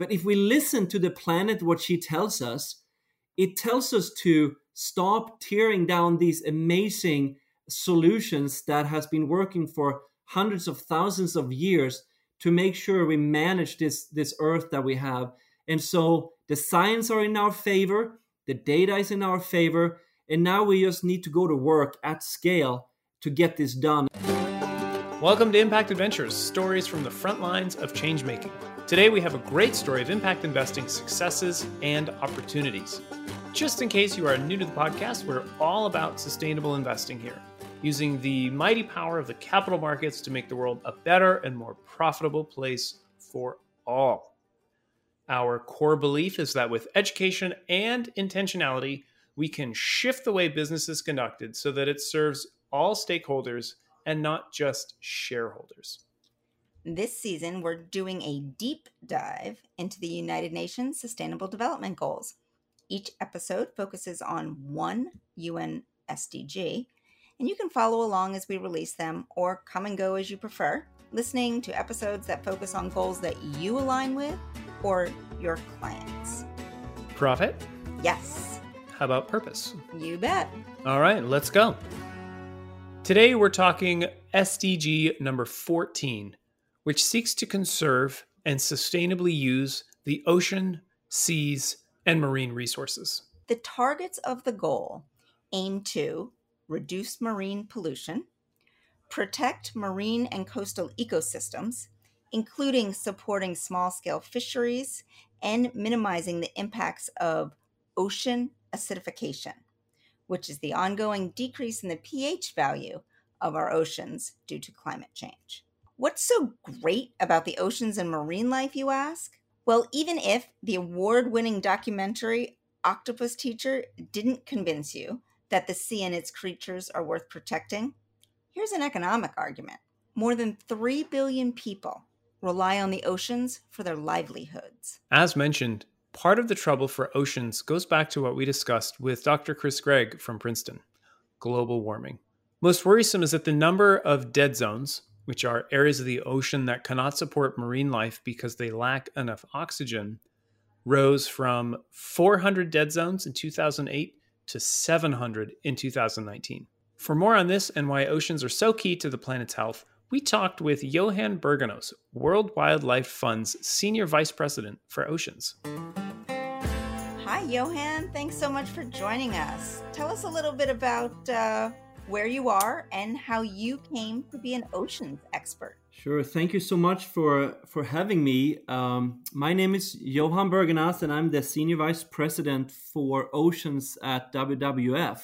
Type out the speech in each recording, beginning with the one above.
But if we listen to the planet, what she tells us, it tells us to stop tearing down these amazing solutions that has been working for hundreds of thousands of years to make sure we manage this this earth that we have. And so the science are in our favor the data is in our favor and now we just need to go to work at scale to get this done welcome to impact adventures stories from the front lines of change making today we have a great story of impact investing successes and opportunities just in case you are new to the podcast we're all about sustainable investing here using the mighty power of the capital markets to make the world a better and more profitable place for all. Our core belief is that with education and intentionality, we can shift the way business is conducted so that it serves all stakeholders and not just shareholders. This season, we're doing a deep dive into the United Nations Sustainable Development Goals. Each episode focuses on one UN SDG and you can follow along as we release them or come and go as you prefer, listening to episodes that focus on goals that you align with or your clients. Profit? Yes. How about purpose? You bet. All right, let's go. Today we're talking SDG number 14, which seeks to conserve and sustainably use the ocean, seas, and marine resources. The targets of the goal aim to reduce marine pollution, protect marine and coastal ecosystems, including supporting small scale fisheries and minimizing the impacts of ocean acidification, which is the ongoing decrease in the pH value of our oceans due to climate change. What's so great about the oceans and marine life, you ask? Well, even if the award winning documentary Octopus Teacher didn't convince you, that the sea and its creatures are worth protecting? Here's an economic argument. More than 3 billion people rely on the oceans for their livelihoods. As mentioned, part of the trouble for oceans goes back to what we discussed with Dr. Chris Greig from Princeton global warming. Most worrisome is that the number of dead zones, which are areas of the ocean that cannot support marine life because they lack enough oxygen, rose from 400 dead zones in 2008 to 700 in 2019. For more on this and why oceans are so key to the planet's health, we talked with Johan Bergenas, World Wildlife Fund's Senior Vice President for Oceans. Hi, Johan. Thanks so much for joining us. Tell us a little bit about uh, where you are and how you came to be an oceans expert. Sure. Thank you so much for for having me. Um, my name is Johan Bergenas, and I'm the senior vice president for oceans at WWF.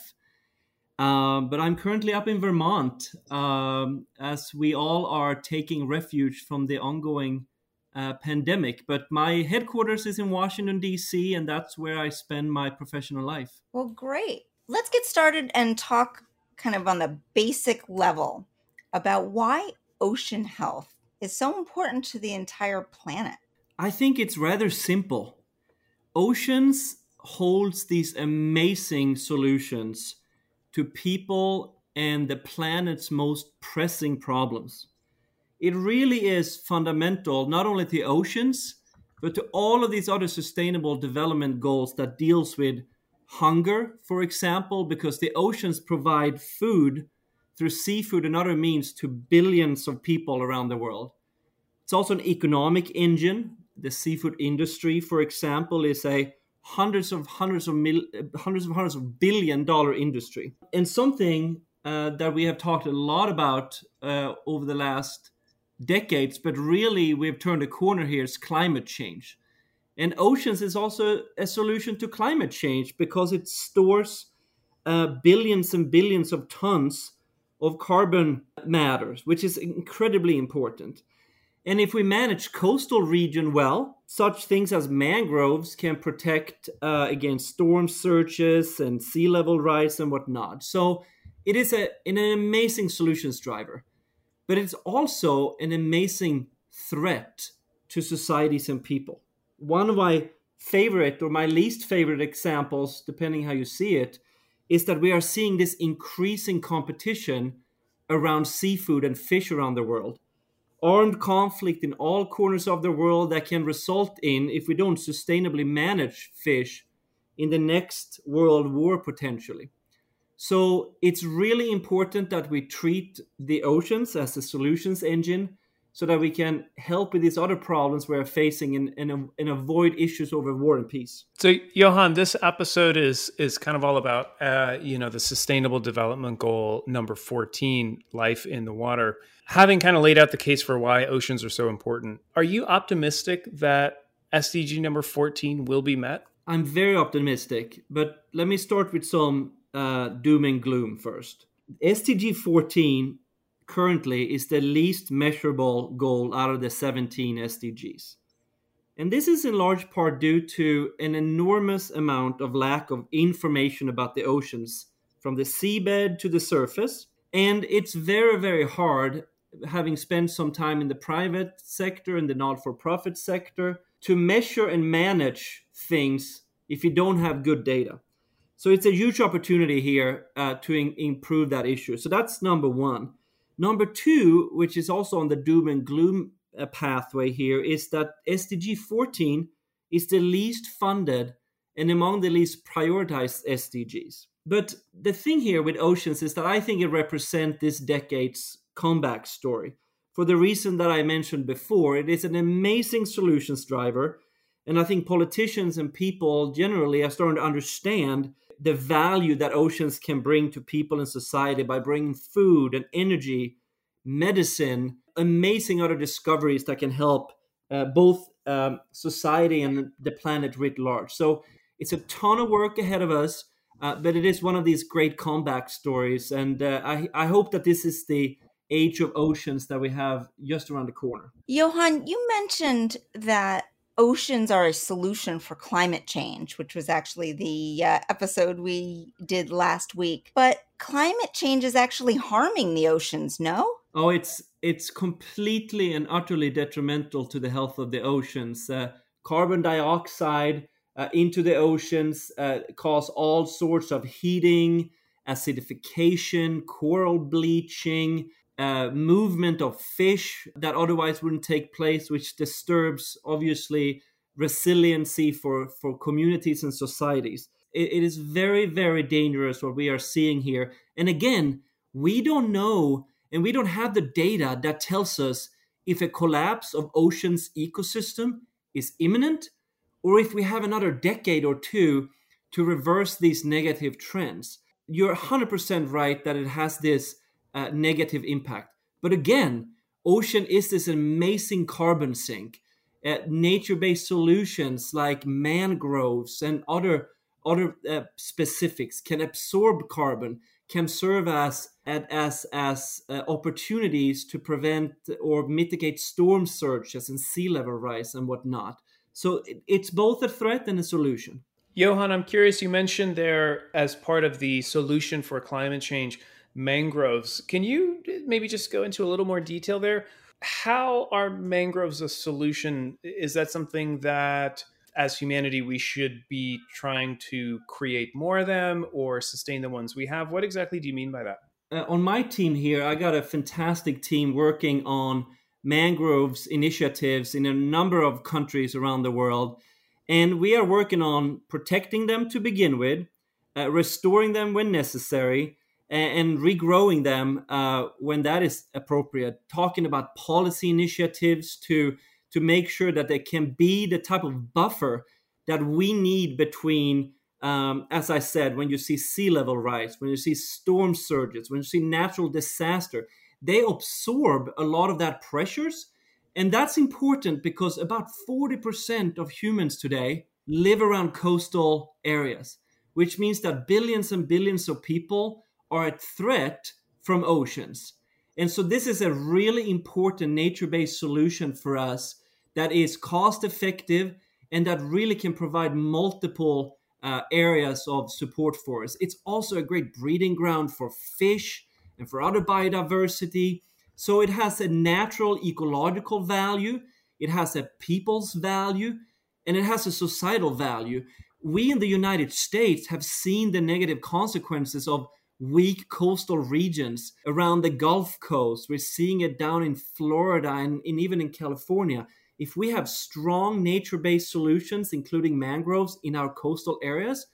Um, but I'm currently up in Vermont um, as we all are taking refuge from the ongoing uh, pandemic. But my headquarters is in Washington, D.C., and that's where I spend my professional life. Well, great. Let's get started and talk kind of on the basic level about why ocean health is so important to the entire planet? I think it's rather simple. Oceans holds these amazing solutions to people and the planet's most pressing problems. It really is fundamental not only to oceans but to all of these other sustainable development goals that deals with hunger for example because the oceans provide food through seafood and other means to billions of people around the world. It's also an economic engine. The seafood industry, for example, is a hundreds of hundreds of mil, hundreds of hundreds of billion dollar industry, and something uh, that we have talked a lot about uh, over the last decades, but really we've turned a corner here is climate change. And oceans is also a solution to climate change because it stores uh, billions and billions of tons of carbon matters, which is incredibly important. And if we manage coastal region well, such things as mangroves can protect uh, against storm surges and sea level rise and whatnot. So it is a, an amazing solutions driver, but it's also an amazing threat to societies and people. One of my favorite or my least favorite examples, depending how you see it, is that we are seeing this increasing competition around seafood and fish around the world. Armed conflict in all corners of the world that can result in, if we don't sustainably manage fish, in the next world war potentially. So it's really important that we treat the oceans as a solutions engine so that we can help with these other problems we're facing and, and, and avoid issues over war and peace. So, Johan, this episode is is kind of all about uh, you know the Sustainable Development Goal number fourteen, life in the water. Having kind of laid out the case for why oceans are so important, are you optimistic that SDG number fourteen will be met? I'm very optimistic, but let me start with some uh, doom and gloom first. SDG 14 currently is the least measurable goal out of the 17 SDGs. And this is in large part due to an enormous amount of lack of information about the oceans from the seabed to the surface. And it's very, very hard, having spent some time in the private sector and the not for profit sector, to measure and manage things if you don't have good data. So it's a huge opportunity here uh, to in- improve that issue. So that's number one. Number two, which is also on the doom and gloom uh, pathway here, is that SDG 14 is the least funded and among the least prioritized SDGs. But the thing here with oceans is that I think it represents this decade's comeback story. For the reason that I mentioned before, it is an amazing solutions driver. And I think politicians and people generally are starting to understand the value that oceans can bring to people and society by bringing food and energy, medicine, amazing other discoveries that can help uh, both um, society and the planet writ large. So it's a ton of work ahead of us, uh, but it is one of these great comeback stories. And uh, I, I hope that this is the age of oceans that we have just around the corner. Johan, you mentioned that oceans are a solution for climate change, which was actually the uh, episode we did last week. But climate change is actually harming the oceans, no? Oh, it's it's completely and utterly detrimental to the health of the oceans. Uh, carbon dioxide uh, into the oceans uh, cause all sorts of heating, acidification, coral bleaching, movement of fish that otherwise wouldn't take place, which disturbs obviously resiliency for, for communities and societies. It, it is very, very dangerous what we are seeing here. And again, we don't know and we don't have the data that tells us if a collapse of ocean's ecosystem is imminent or if we have another decade or two to reverse these negative trends. You're 100% right that it has this uh, negative impact. But again, ocean is this amazing carbon sink. Uh, nature-based solutions like mangroves and other other uh, specifics can absorb carbon, can serve as as as uh, opportunities to prevent or mitigate storm surges and sea level rise and whatnot. So it, it's both a threat and a solution. Johan, I'm curious. You mentioned there as part of the solution for climate change mangroves. Can you maybe just go into a little more detail there? How are mangroves a solution? Is that something that as humanity we should be trying to create more of them or sustain the ones we have? What exactly do you mean by that? Uh, on my team here, I got a fantastic team working on mangroves initiatives in a number of countries around the world. And we are working on protecting them to begin with, uh, restoring them when necessary, and, and regrowing them uh, when that is appropriate. Talking about policy initiatives to to make sure that they can be the type of buffer that we need between, um, as I said, when you see sea level rise, when you see storm surges, when you see natural disaster, they absorb a lot of that pressures. And that's important because about 40% of humans today live around coastal areas, which means that billions and billions of people are at threat from oceans. And so this is a really important nature-based solution for us that is cost effective and that really can provide multiple uh, areas of support for us. It's also a great breeding ground for fish and for other biodiversity. So it has a natural ecological value, it has a people's value, and it has a societal value. We in the United States have seen the negative consequences of weak coastal regions around the Gulf Coast. We're seeing it down in Florida and, and even in California. If we have strong nature based solutions, including mangroves in our coastal areas,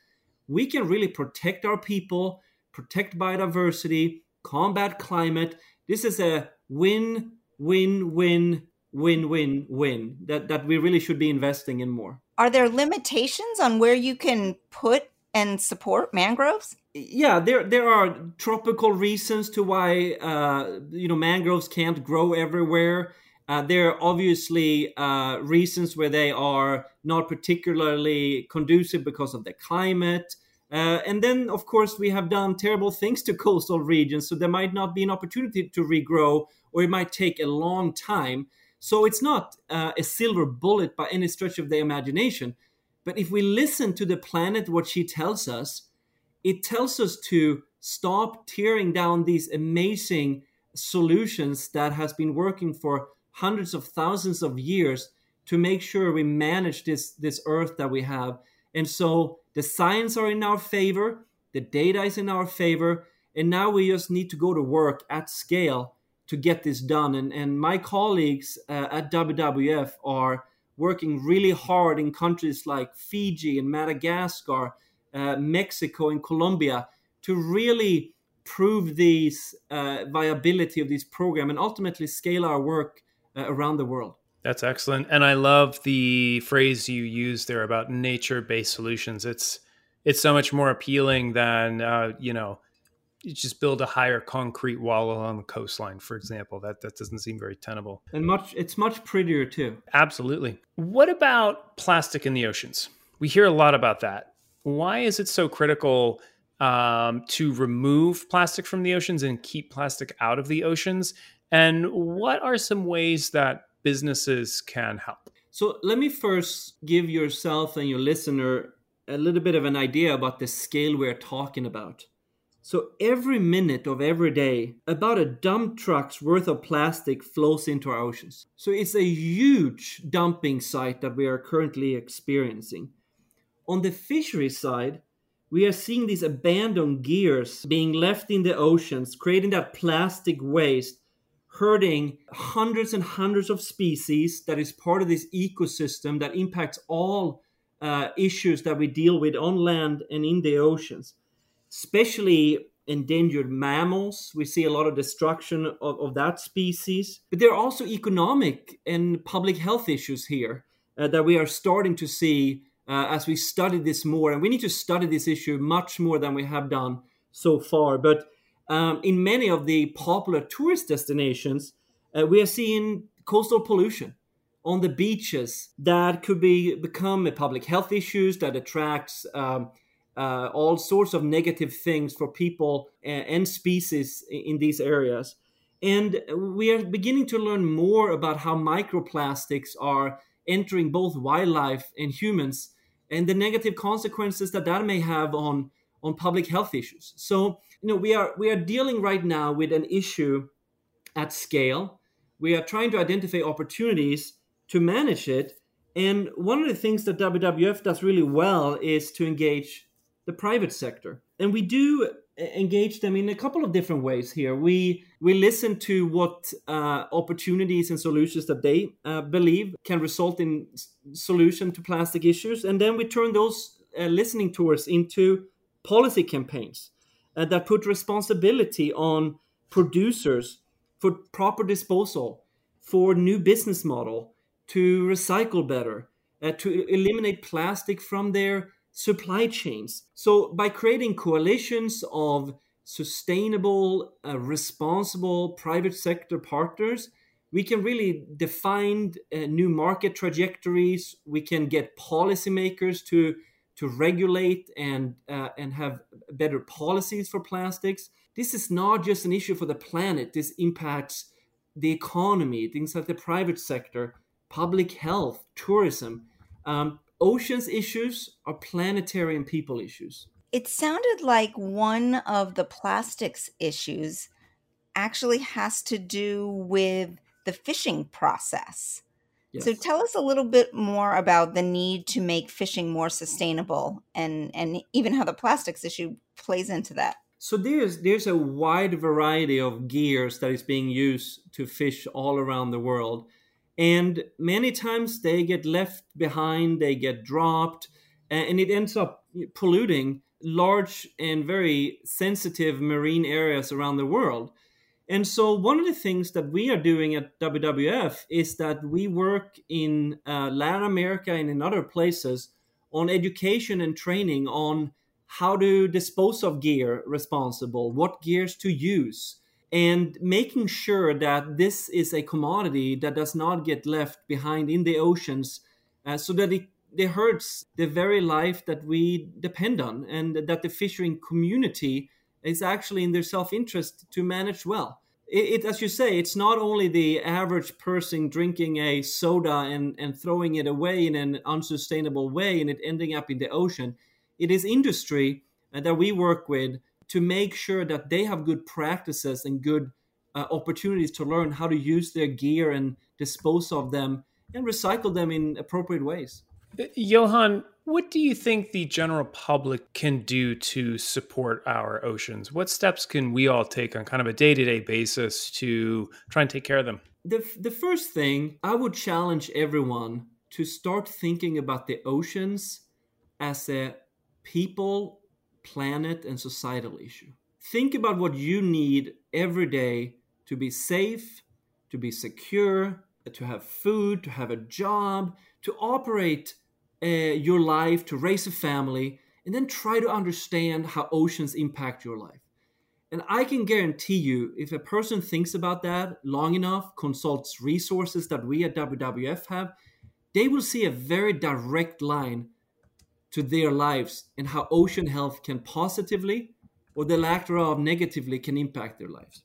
we can really protect our people, protect biodiversity, combat climate. This is a win, win, win, win, win, win that, that we really should be investing in more. Are there limitations on where you can put and support mangroves? Yeah, there there are tropical reasons to why uh, you know mangroves can't grow everywhere. Uh, there are obviously uh, reasons where they are not particularly conducive because of the climate. Uh, and then, of course, we have done terrible things to coastal regions, so there might not be an opportunity to regrow, or it might take a long time. So it's not uh, a silver bullet by any stretch of the imagination. But if we listen to the planet, what she tells us, it tells us to stop tearing down these amazing solutions that has been working for hundreds of thousands of years to make sure we manage this this earth that we have. And so the science are in our favor the data is in our favor and now we just need to go to work at scale to get this done. And and my colleagues uh, at WWF are working really hard in countries like Fiji and Madagascar, uh, Mexico and Colombia to really prove these uh, viability of this program and ultimately scale our work uh, around the world. That's excellent, and I love the phrase you used there about nature-based solutions. It's it's so much more appealing than uh, you know you just build a higher concrete wall along the coastline, for example. That that doesn't seem very tenable. And much it's much prettier too. Absolutely. What about plastic in the oceans? We hear a lot about that. Why is it so critical um, to remove plastic from the oceans and keep plastic out of the oceans? And what are some ways that businesses can help? So let me first give yourself and your listener a little bit of an idea about the scale we're talking about. So every minute of every day, about a dump truck's worth of plastic flows into our oceans. So it's a huge dumping site that we are currently experiencing. On the fishery side, we are seeing these abandoned gears being left in the oceans, creating that plastic waste, hurting hundreds and hundreds of species that is part of this ecosystem that impacts all uh, issues that we deal with on land and in the oceans especially endangered mammals. We see a lot of destruction of, of that species. But there are also economic and public health issues here uh, that we are starting to see uh, as we study this more. And we need to study this issue much more than we have done so far. But um, in many of the popular tourist destinations, uh, we are seeing coastal pollution on the beaches that could be become a public health issues that attracts um, uh, all sorts of negative things for people and, and species in these areas. And we are beginning to learn more about how microplastics are entering both wildlife and humans and the negative consequences that that may have on on public health issues. So, you know, we are we are dealing right now with an issue at scale. We are trying to identify opportunities to manage it. And one of the things that WWF does really well is to engage the private sector. And we do engage them in a couple of different ways here. We we listen to what uh, opportunities and solutions that they uh, believe can result in solution to plastic issues, and then we turn those uh, listening tours into policy campaigns uh, that put responsibility on producers for proper disposal, for new business model, to recycle better, uh, to eliminate plastic from their supply chains. So, by creating coalitions of sustainable, uh, responsible private sector partners, we can really define uh, new market trajectories. We can get policymakers to to regulate and uh, and have better policies for plastics. This is not just an issue for the planet. This impacts the economy, things like the private sector, public health, tourism. Um, oceans issues are planetary and people issues. It sounded like one of the plastics issues actually has to do with the fishing process. Yes. So tell us a little bit more about the need to make fishing more sustainable and and even how the plastics issue plays into that. So there's there's a wide variety of gears that is being used to fish all around the world. And many times they get left behind, they get dropped, and it ends up polluting large and very sensitive marine areas around the world. And so, one of the things that we are doing at WWF is that we work in uh, Latin America and in other places on education and training on how to dispose of gear responsible, what gears to use, and making sure that this is a commodity that does not get left behind in the oceans uh, so that it, it hurts the very life that we depend on and that the fishing community is actually in their self-interest to manage well. It, it, as you say, it's not only the average person drinking a soda and, and throwing it away in an unsustainable way and it ending up in the ocean it is industry uh, that we work with to make sure that they have good practices and good uh, opportunities to learn how to use their gear and dispose of them and recycle them in appropriate ways. Johan, what do you think the general public can do to support our oceans? What steps can we all take on kind of a day to day basis to try and take care of them? The, the first thing I would challenge everyone to start thinking about the oceans as a people, planet, and societal issue. Think about what you need every day to be safe, to be secure, to have food, to have a job, to operate uh, your life, to raise a family, and then try to understand how oceans impact your life. And I can guarantee you, if a person thinks about that long enough, consults resources that we at WWF have, they will see a very direct line to their lives and how ocean health can positively or the lack thereof negatively can impact their lives.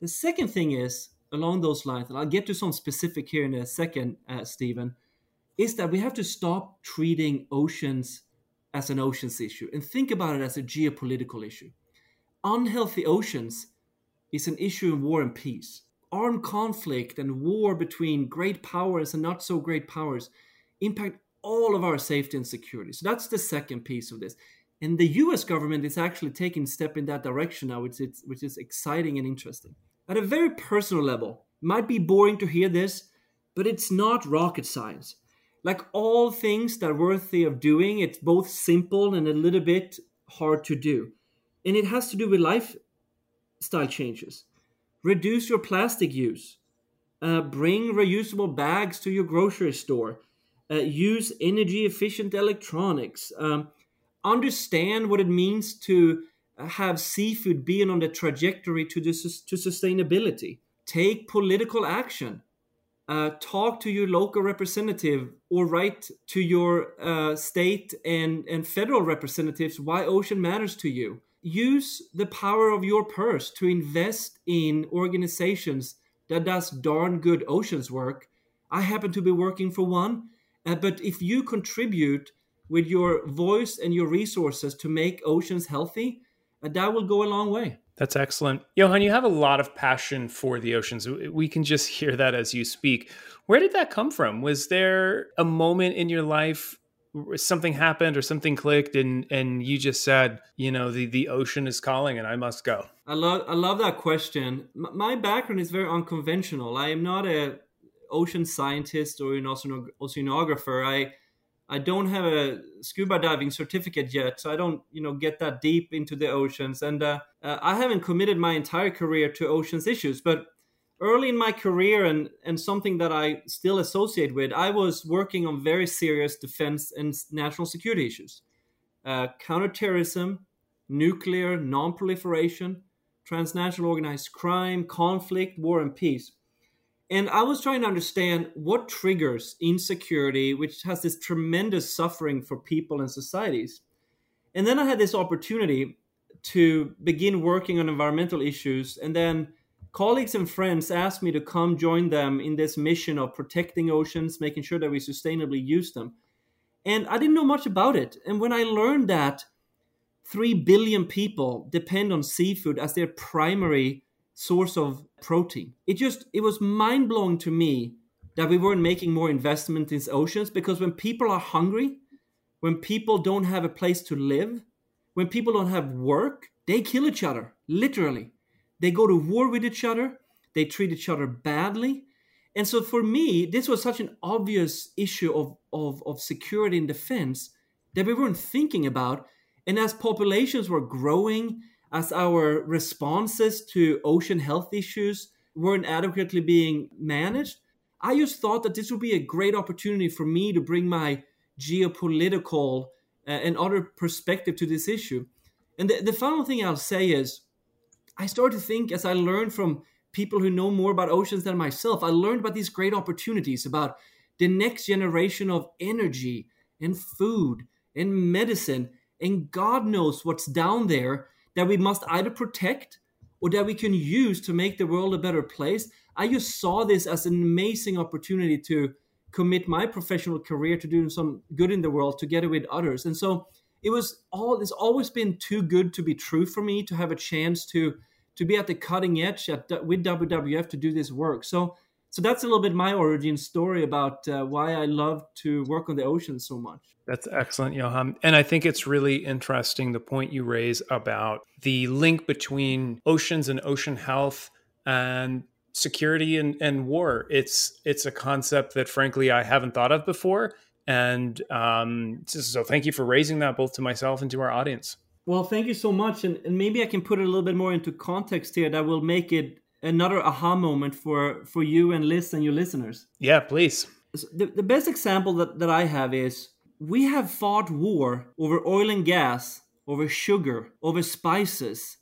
The second thing is along those lines, and I'll get to some specific here in a second, uh, Stephen, is that we have to stop treating oceans as an oceans issue and think about it as a geopolitical issue. Unhealthy oceans is an issue in war and peace. Armed conflict and war between great powers and not so great powers impact all of our safety and security. So that's the second piece of this. And the US government is actually taking step in that direction now, which is, which is exciting and interesting. At a very personal level, might be boring to hear this, but it's not rocket science. Like all things that are worthy of doing, it's both simple and a little bit hard to do. And it has to do with lifestyle changes. Reduce your plastic use. Uh, bring reusable bags to your grocery store uh, use energy efficient electronics, um, understand what it means to have seafood being on the trajectory to, this, to sustainability, take political action. Uh, talk to your local representative or write to your uh, state and, and federal representatives why ocean matters to you. Use the power of your purse to invest in organizations that does darn good oceans work. I happen to be working for one uh, but if you contribute with your voice and your resources to make oceans healthy, uh, that will go a long way. That's excellent. Johan, you have a lot of passion for the oceans. We can just hear that as you speak. Where did that come from? Was there a moment in your life something happened or something clicked and and you just said, you know, the the ocean is calling and I must go? I love I love that question. my background is very unconventional. I am not a ocean scientist or an oceanographer. I I don't have a scuba diving certificate yet, so I don't you know get that deep into the oceans, and uh, uh, I haven't committed my entire career to oceans issues. But early in my career, and and something that I still associate with, I was working on very serious defense and national security issues, uh, counterterrorism, nuclear non-proliferation, transnational organized crime, conflict, war, and peace. And I was trying to understand what triggers insecurity, which has this tremendous suffering for people and societies. And then I had this opportunity to begin working on environmental issues. And then colleagues and friends asked me to come join them in this mission of protecting oceans, making sure that we sustainably use them. And I didn't know much about it. And when I learned that 3 billion people depend on seafood as their primary source of protein. It just it was mind blowing to me that we weren't making more investment in oceans because when people are hungry, when people don't have a place to live, when people don't have work, they kill each other, literally. They go to war with each other, they treat each other badly. And so for me, this was such an obvious issue of, of, of security and defense that we weren't thinking about. And as populations were growing, as our responses to ocean health issues weren't adequately being managed, I just thought that this would be a great opportunity for me to bring my geopolitical uh, and other perspective to this issue. And the, the final thing I'll say is I started to think as I learned from people who know more about oceans than myself, I learned about these great opportunities about the next generation of energy and food and medicine and God knows what's down there that we must either protect or that we can use to make the world a better place. I just saw this as an amazing opportunity to commit my professional career to doing some good in the world together with others. And so it was all it's always been too good to be true for me to have a chance to to be at the cutting edge at, with WWF to do this work. So so that's a little bit my origin story about uh, why I love to work on the ocean so much. That's excellent, Johan. And I think it's really interesting the point you raise about the link between oceans and ocean health and security and, and war. It's it's a concept that frankly I haven't thought of before. And um, so thank you for raising that both to myself and to our audience. Well, thank you so much. And, and maybe I can put it a little bit more into context here that will make it another aha moment for, for you and Liz and your listeners. Yeah, please. The, the best example that, that I have is we have fought war over oil and gas, over sugar, over spices,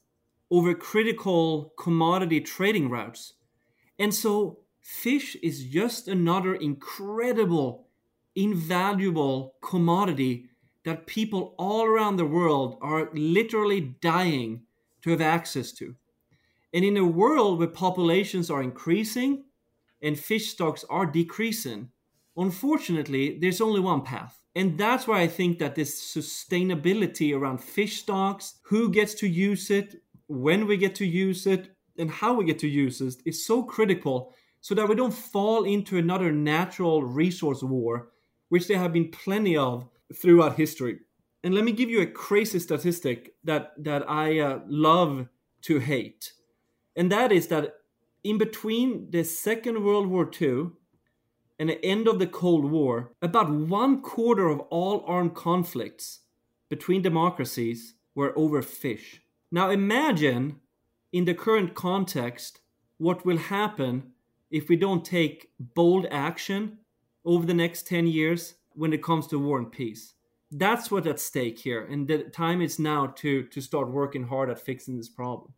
over critical commodity trading routes. And so fish is just another incredible, invaluable commodity that people all around the world are literally dying to have access to. And in a world where populations are increasing and fish stocks are decreasing, unfortunately, there's only one path. And that's why I think that this sustainability around fish stocks, who gets to use it, when we get to use it, and how we get to use it is so critical so that we don't fall into another natural resource war, which there have been plenty of throughout history. And let me give you a crazy statistic that, that I uh, love to hate. And that is that in between the Second World War II and the end of the Cold War, about one quarter of all armed conflicts between democracies were over fish. Now imagine in the current context what will happen if we don't take bold action over the next 10 years when it comes to war and peace. That's what's at stake here, and the time is now to, to start working hard at fixing this problem.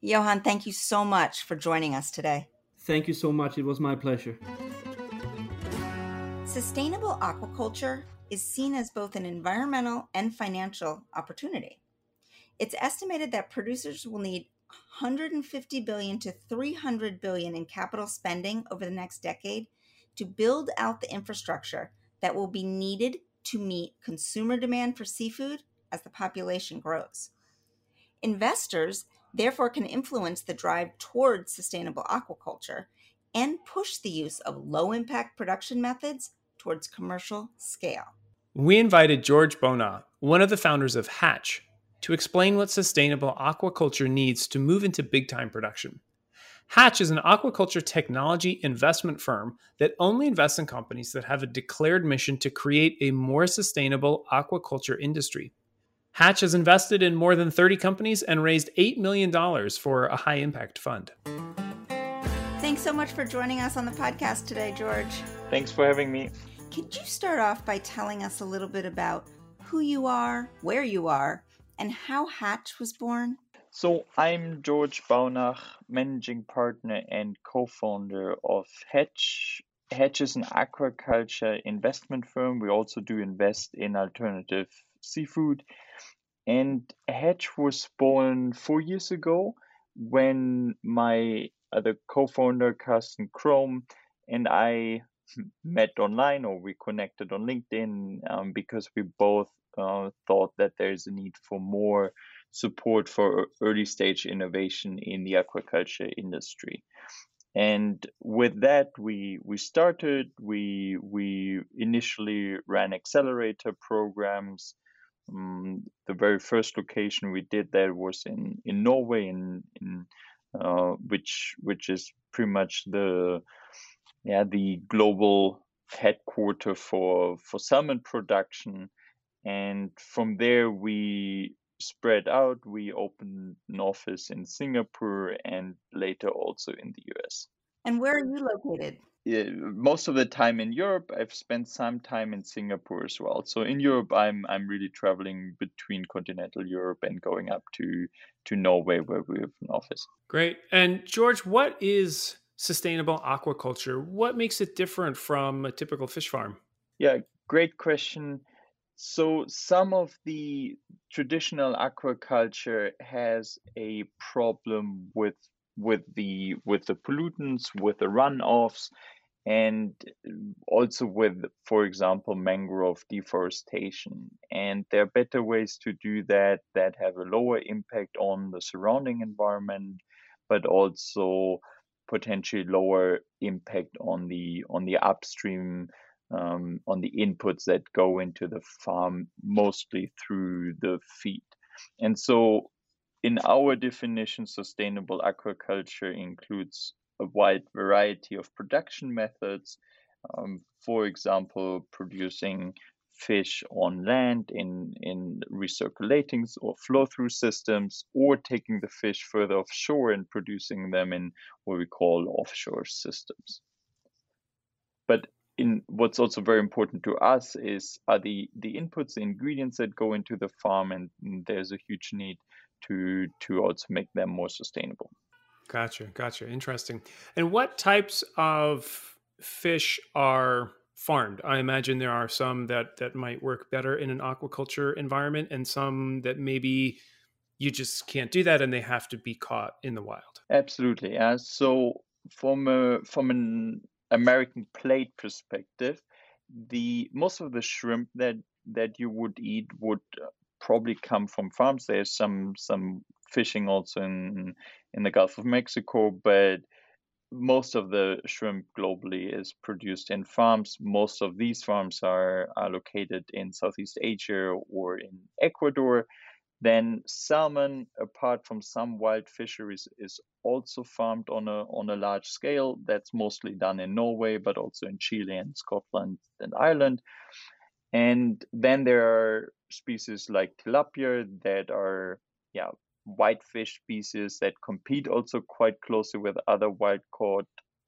Johan, thank you so much for joining us today. Thank you so much. It was my pleasure. Sustainable aquaculture is seen as both an environmental and financial opportunity. It's estimated that producers will need 150 billion to 300 billion in capital spending over the next decade to build out the infrastructure that will be needed to meet consumer demand for seafood as the population grows. Investors therefore can influence the drive towards sustainable aquaculture and push the use of low impact production methods towards commercial scale. We invited George Baunach, one of the founders of Hatch, to explain what sustainable aquaculture needs to move into big time production. Hatch is an aquaculture technology investment firm that only invests in companies that have a declared mission to create a more sustainable aquaculture industry. Hatch has invested in more than 30 companies and raised $8 million for a high impact fund. Thanks so much for joining us on the podcast today, George. Thanks for having me. Could you start off by telling us a little bit about who you are, where you are, and how Hatch was born? So, I'm George Baunach, managing partner and co founder of Hatch. Hatch is an aquaculture investment firm. We also do invest in alternative seafood. And Hatch was born four years ago when my other co founder, Carsten Krome, and I met online or we connected on LinkedIn um, because we both uh, thought that there's a need for more support for early stage innovation in the aquaculture industry. And with that, we we started. We we initially ran accelerator programs. Um, the very first location we did that was in, in Norway, in, in uh, which which is pretty much the yeah the global headquarter for for salmon production, and from there we spread out. We opened an office in Singapore and later also in the US. And where are you located? Most of the time in Europe. I've spent some time in Singapore as well. So in Europe, I'm I'm really traveling between continental Europe and going up to to Norway, where we have an office. Great. And George, what is sustainable aquaculture? What makes it different from a typical fish farm? Yeah, great question. So some of the traditional aquaculture has a problem with with the with the pollutants, with the runoffs, and also with, for example, mangrove deforestation. And there are better ways to do that that have a lower impact on the surrounding environment, but also potentially lower impact on the on the upstream um, on the inputs that go into the farm, mostly through the feed. And so, in our definition, sustainable aquaculture includes a wide variety of production methods. Um, for example, producing fish on land in, in recirculating or flow through systems, or taking the fish further offshore and producing them in what we call offshore systems. But in what's also very important to us is are the, the inputs, the ingredients that go into the farm, and, and there's a huge need to to also make them more sustainable. Gotcha, gotcha. Interesting. And what types of fish are farmed? I imagine there are some that that might work better in an aquaculture environment, and some that maybe you just can't do that, and they have to be caught in the wild. Absolutely. Yeah. So from a from an American plate perspective, the most of the shrimp that that you would eat would uh, probably come from farms. There's some some fishing also in in the Gulf of Mexico, but most of the shrimp globally is produced in farms. Most of these farms are, are located in Southeast Asia or in Ecuador. Then salmon, apart from some wild fisheries, is also farmed on a on a large scale. That's mostly done in Norway, but also in Chile and Scotland and Ireland. And then there are species like tilapia that are yeah whitefish species that compete also quite closely with other wild caught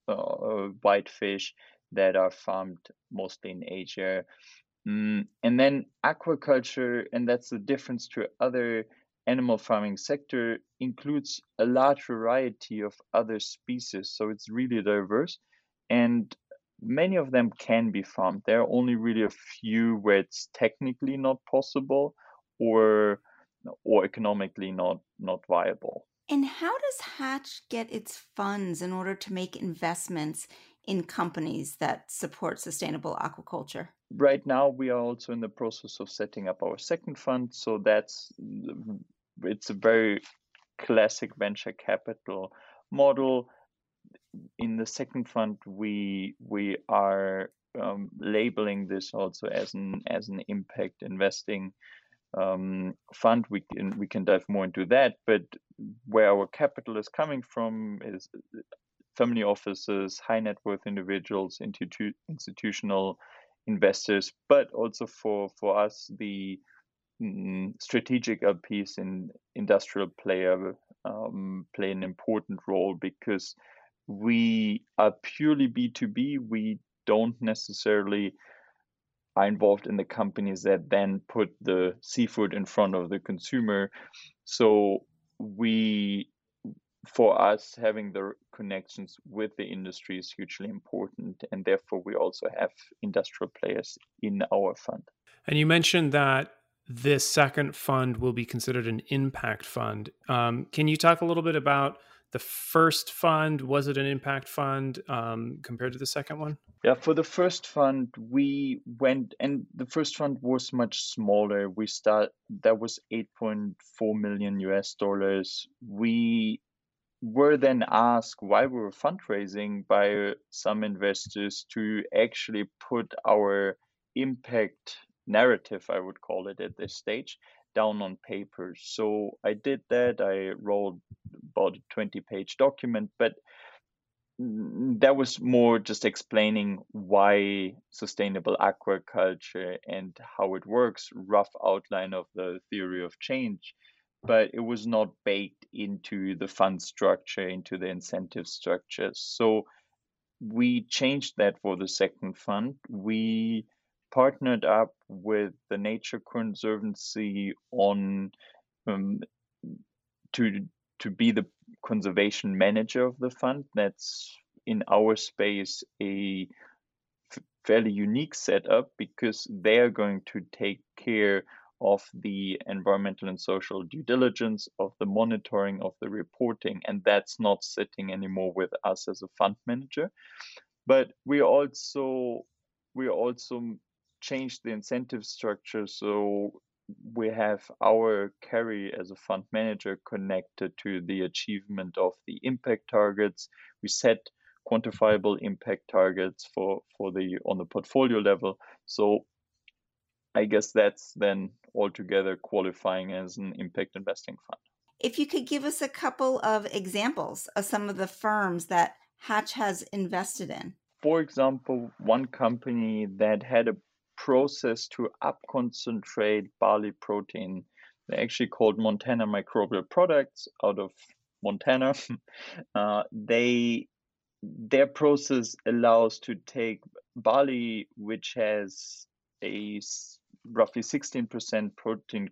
uh, whitefish that are farmed mostly in Asia. Mm, and then aquaculture, and that's the difference to other animal farming sector, includes a large variety of other species. So it's really diverse. And many of them can be farmed. There are only really a few where it's technically not possible or or economically not not viable. And how does Hatch get its funds in order to make investments in companies that support sustainable aquaculture? Right now, we are also in the process of setting up our second fund. So that's it's a very classic venture capital model. In the second fund, we we are um, labeling this also as an as an impact investing um, fund, we can we can dive more into that. But where our capital is coming from is family offices, high net worth individuals, institu- institutional investors, but also for for us the mm, strategic LPs in industrial player um, play an important role because we are purely B two B. We don't necessarily are involved in the companies that then put the seafood in front of the consumer. So we for us having the connections with the industry is hugely important and therefore we also have industrial players in our fund. And you mentioned that this second fund will be considered an impact fund. Um, can you talk a little bit about the first fund? Was it an impact fund um, compared to the second one yeah for the first fund we went and the first fund was much smaller we start that was 8.4 million us dollars we were then asked why we were fundraising by some investors to actually put our impact narrative, I would call it at this stage, down on paper. So I did that. I wrote about a 20 page document, but that was more just explaining why sustainable aquaculture and how it works, rough outline of the theory of change. But it was not baked into the fund structure, into the incentive structure. So we changed that for the second fund. We partnered up with the Nature Conservancy on um, to to be the conservation manager of the fund. That's in our space a fairly unique setup because they are going to take care of the environmental and social due diligence, of the monitoring, of the reporting, and that's not sitting anymore with us as a fund manager. But we also we also changed the incentive structure so we have our carry as a fund manager connected to the achievement of the impact targets. We set quantifiable impact targets for for the on the portfolio level. So I guess that's then altogether qualifying as an impact investing fund. If you could give us a couple of examples of some of the firms that Hatch has invested in. For example, one company that had a process to up concentrate barley protein. They're actually called Montana Microbial Products out of Montana. uh, they their process allows to take barley, which has a roughly 16% protein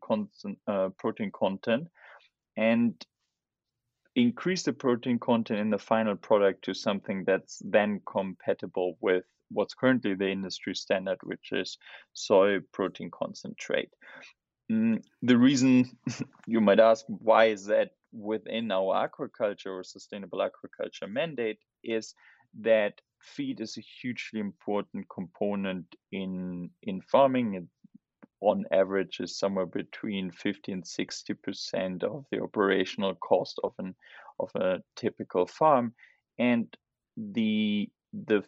uh, protein content, and increase the protein content in the final product to something that's then compatible with what's currently the industry standard, which is soy protein concentrate. Mm, the reason you might ask why is that within our aquaculture or sustainable aquaculture mandate is that feed is a hugely important component in in farming. It, on average, is somewhere between 50 and 60 percent of the operational cost of an of a typical farm, and the the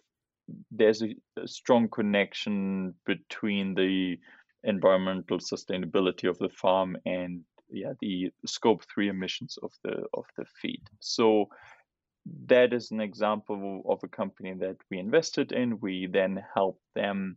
there's a, a strong connection between the environmental sustainability of the farm and yeah the scope 3 emissions of the of the feed. So that is an example of a company that we invested in. We then help them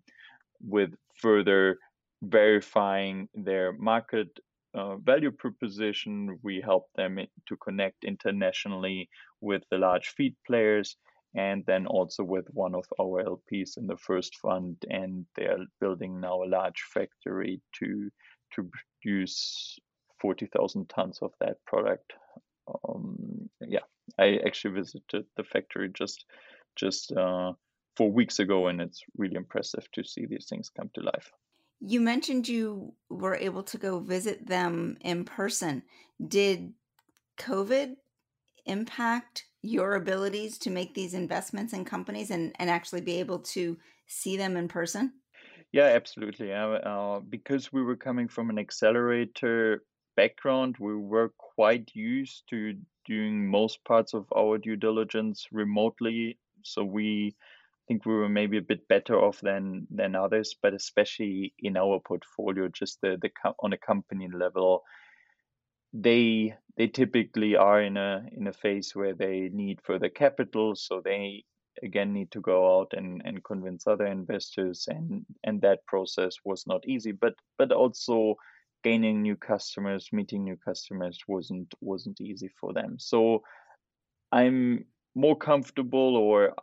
with further verifying their market uh, value proposition. We help them to connect internationally with the large feed players and then also with one of our LPs in the first fund, and they're building now a large factory to to produce forty thousand tons of that product. Um, yeah, I actually visited the factory just just uh, four weeks ago, and it's really impressive to see these things come to life. You mentioned you were able to go visit them in person. Did COVID impact your abilities to make these investments in companies and, and actually be able to see them in person? Yeah, absolutely. Uh, uh, because we were coming from an accelerator background, we were quite used to doing most parts of our due diligence remotely. So we think we were maybe a bit better off than than others, but especially in our portfolio, just the the on a company level, they they typically are in a in a phase where they need further capital so they again need to go out and, and convince other investors and and that process was not easy but but also gaining new customers meeting new customers wasn't wasn't easy for them. So i'm more comfortable or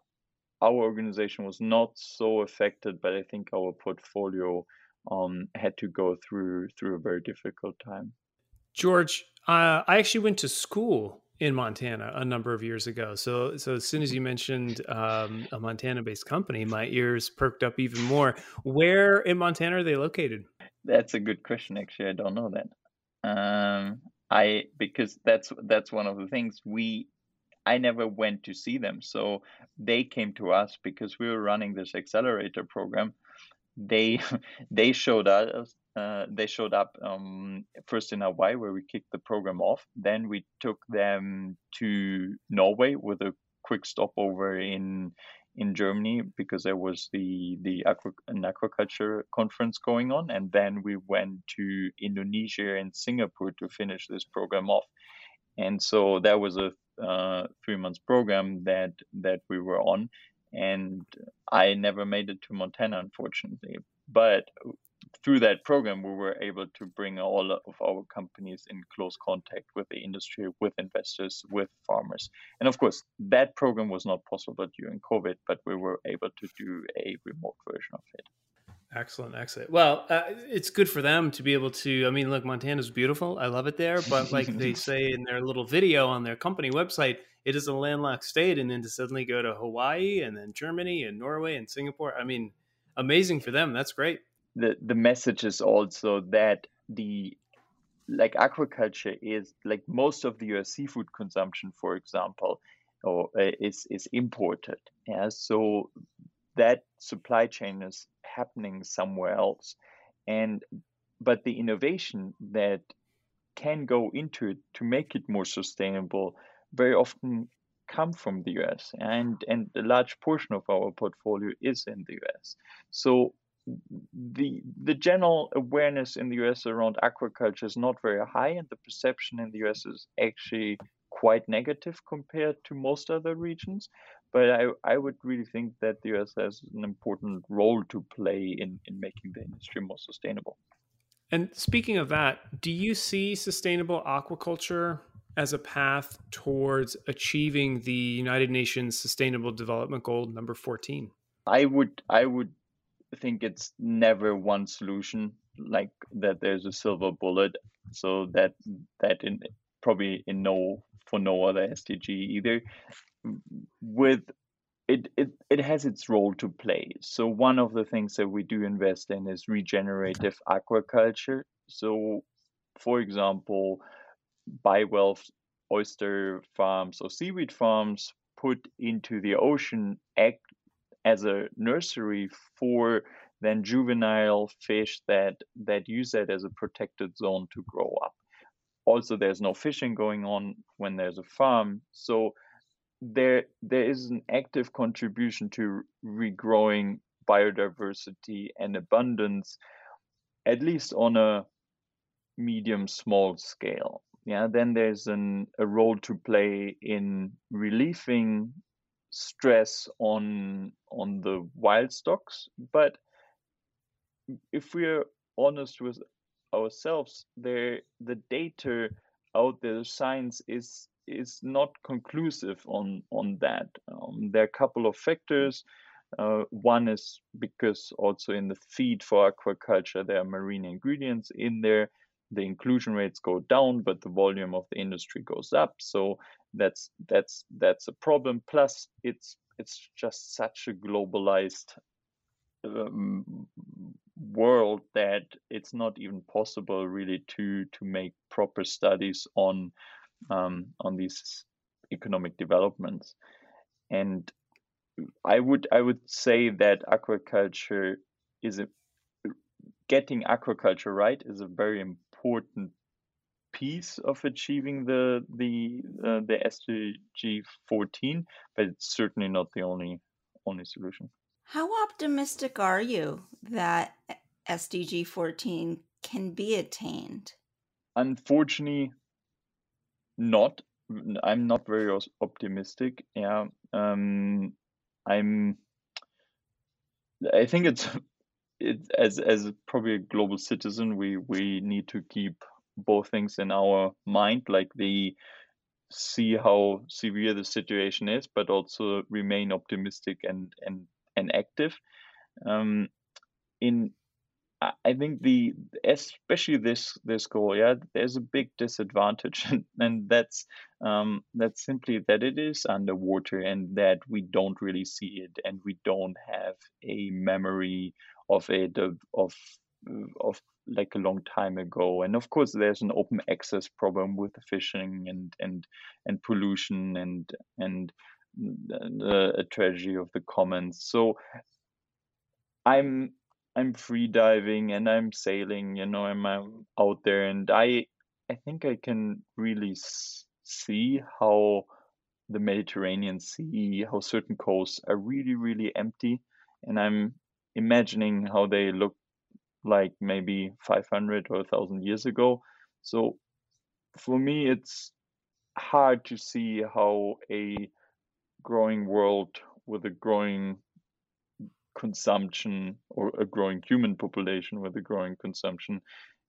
our organization was not so affected but i think our portfolio um, had to go through through a very difficult time George, uh, I actually went to school in Montana a number of years ago. So, so as soon as you mentioned um, a Montana-based company, my ears perked up even more. Where in Montana are they located? That's a good question. Actually, I don't know that. Um, I because that's that's one of the things we. I never went to see them, so they came to us because we were running this accelerator program. They they showed us uh, they showed up um, first in Hawaii, where we kicked the program off. Then we took them to Norway with a quick stopover in in Germany because there was the the an aquaculture conference going on, and then we went to Indonesia and Singapore to finish this program off. And so that was a uh, three months program that that we were on, and I never made it to Montana, unfortunately. But through that program, we were able to bring all of our companies in close contact with the industry, with investors, with farmers. And of course, that program was not possible during COVID, but we were able to do a remote version of it. Excellent, excellent. Well, uh, it's good for them to be able to. I mean, look, Montana's beautiful. I love it there. But like they say in their little video on their company website, it is a landlocked state. And then to suddenly go to Hawaii and then Germany and Norway and Singapore, I mean, amazing for them. That's great the the message is also that the like aquaculture is like most of the US seafood consumption, for example, or uh, is is imported. Yeah, so that supply chain is happening somewhere else, and but the innovation that can go into it to make it more sustainable very often come from the US, and and a large portion of our portfolio is in the US. So the the general awareness in the US around aquaculture is not very high, and the perception in the US is actually quite negative compared to most other regions. But I, I would really think that the US has an important role to play in, in making the industry more sustainable. And speaking of that, do you see sustainable aquaculture as a path towards achieving the United Nations Sustainable Development Goal number 14? I would I would think it's never one solution like that there's a silver bullet. So that that in probably in no for no other SDG either. With it, it it has its role to play. So one of the things that we do invest in is regenerative aquaculture. So for example bivalve oyster farms or seaweed farms put into the ocean act as a nursery for then juvenile fish that that use that as a protected zone to grow up. Also, there's no fishing going on when there's a farm, so there there is an active contribution to regrowing biodiversity and abundance, at least on a medium small scale. Yeah, then there's an a role to play in relieving stress on on the wild stocks but if we're honest with ourselves there the data out there the science is is not conclusive on on that. Um, there are a couple of factors. Uh, one is because also in the feed for aquaculture there are marine ingredients in there the inclusion rates go down but the volume of the industry goes up. So that's that's that's a problem. Plus it's it's just such a globalized um, world that it's not even possible really to to make proper studies on um, on these economic developments. And i would i would say that aquaculture is a getting aquaculture right is a very important piece of achieving the the uh, the SDG 14, but it's certainly not the only only solution. How optimistic are you that SDG 14 can be attained? Unfortunately, not. I'm not very optimistic. Yeah, um, I'm. I think it's it as as probably a global citizen, we we need to keep both things in our mind, like the see how severe the situation is, but also remain optimistic and and and active. Um, in I think the especially this this goal, yeah, there's a big disadvantage, and, and that's um, that's simply that it is underwater and that we don't really see it, and we don't have a memory of it of of, of like a long time ago. And of course, there's an open access problem with the fishing and and and pollution and and the a tragedy of the commons. So I'm I'm free diving and I'm sailing. You know, I'm, I'm out there, and I I think I can really see how the Mediterranean Sea, how certain coasts are really, really empty. And I'm imagining how they look like maybe 500 or 1000 years ago. So for me, it's hard to see how a growing world with a growing consumption or a growing human population with a growing consumption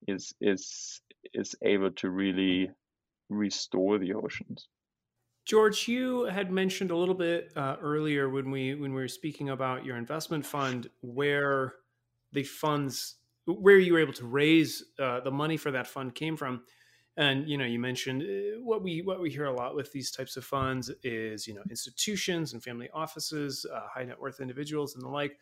is is is able to really restore the oceans. George, you had mentioned a little bit uh, earlier when we when we were speaking about your investment fund, where the funds, where you were able to raise uh, the money for that fund came from, and you know you mentioned uh, what we what we hear a lot with these types of funds is you know institutions and family offices, uh, high net worth individuals, and the like.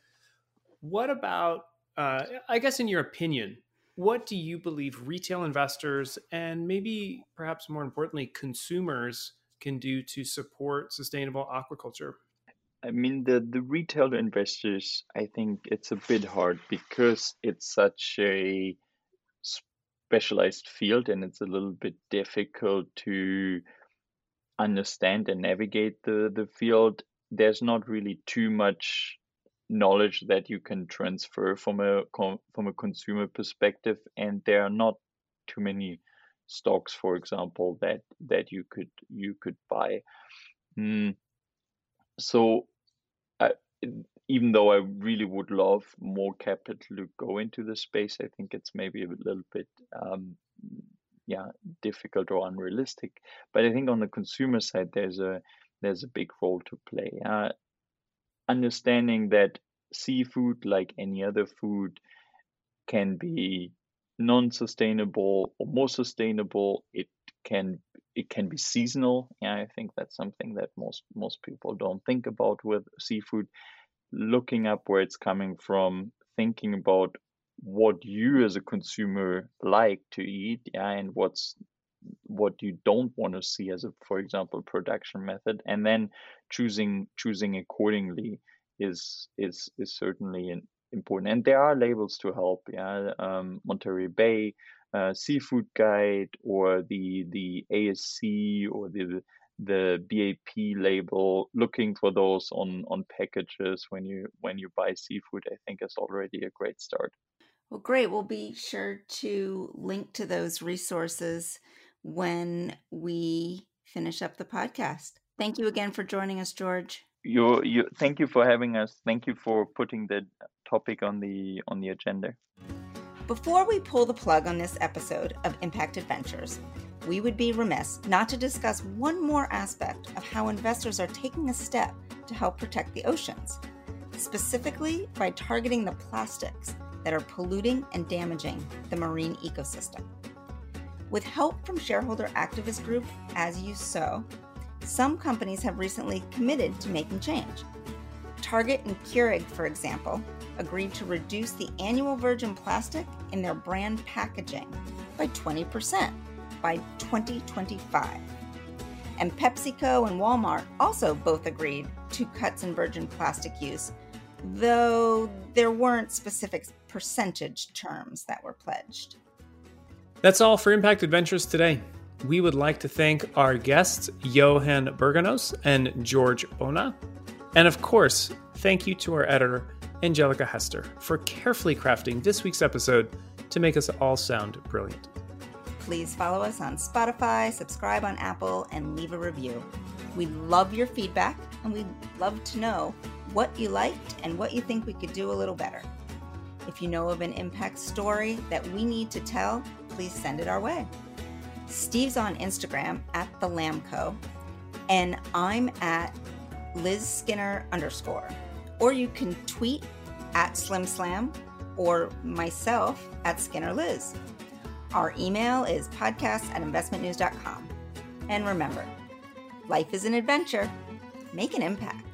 What about, uh, I guess, in your opinion, what do you believe retail investors and maybe perhaps more importantly consumers can do to support sustainable aquaculture? I mean, the, the retail investors, I think it's a bit hard because it's such a specialized field and it's a little bit difficult to understand and navigate the, the field. There's not really too much knowledge that you can transfer from a from a consumer perspective and there are not too many stocks for example that that you could you could buy mm. so I, even though I really would love more capital to go into the space, I think it's maybe a little bit, um, yeah, difficult or unrealistic. But I think on the consumer side, there's a there's a big role to play. Uh, understanding that seafood, like any other food, can be non-sustainable or more sustainable. It can it can be seasonal. Yeah, I think that's something that most most people don't think about with seafood. Looking up where it's coming from, thinking about what you as a consumer like to eat, yeah, and what's what you don't want to see as a for example production method and then choosing choosing accordingly is is is certainly important and there are labels to help yeah um, monterey bay uh, seafood guide or the the asc or the the bap label looking for those on on packages when you when you buy seafood i think is already a great start well great we'll be sure to link to those resources when we finish up the podcast. Thank you again for joining us, George. You, you, thank you for having us. Thank you for putting the topic on the on the agenda. Before we pull the plug on this episode of Impact Adventures, we would be remiss not to discuss one more aspect of how investors are taking a step to help protect the oceans, specifically by targeting the plastics that are polluting and damaging the marine ecosystem. With help from shareholder activist group As You Sow, some companies have recently committed to making change. Target and Keurig, for example, agreed to reduce the annual virgin plastic in their brand packaging by 20% by 2025. And PepsiCo and Walmart also both agreed to cuts in virgin plastic use, though there weren't specific percentage terms that were pledged. That's all for Impact Adventures today. We would like to thank our guests, Johan Bergenas and George Baunach. And of course, thank you to our editor, Angelica Hester, for carefully crafting this week's episode to make us all sound brilliant. Please follow us on Spotify, subscribe on Apple, and leave a review. We love your feedback, and we'd love to know what you liked and what you think we could do a little better. If you know of an impact story that we need to tell, please send it our way. Steve's on Instagram at the Lamco, and I'm at Liz Skinner underscore. Or you can tweet at Slim Slam or myself at Skinner Liz. Our email is podcast at investmentnews.com. And remember, life is an adventure. Make an impact.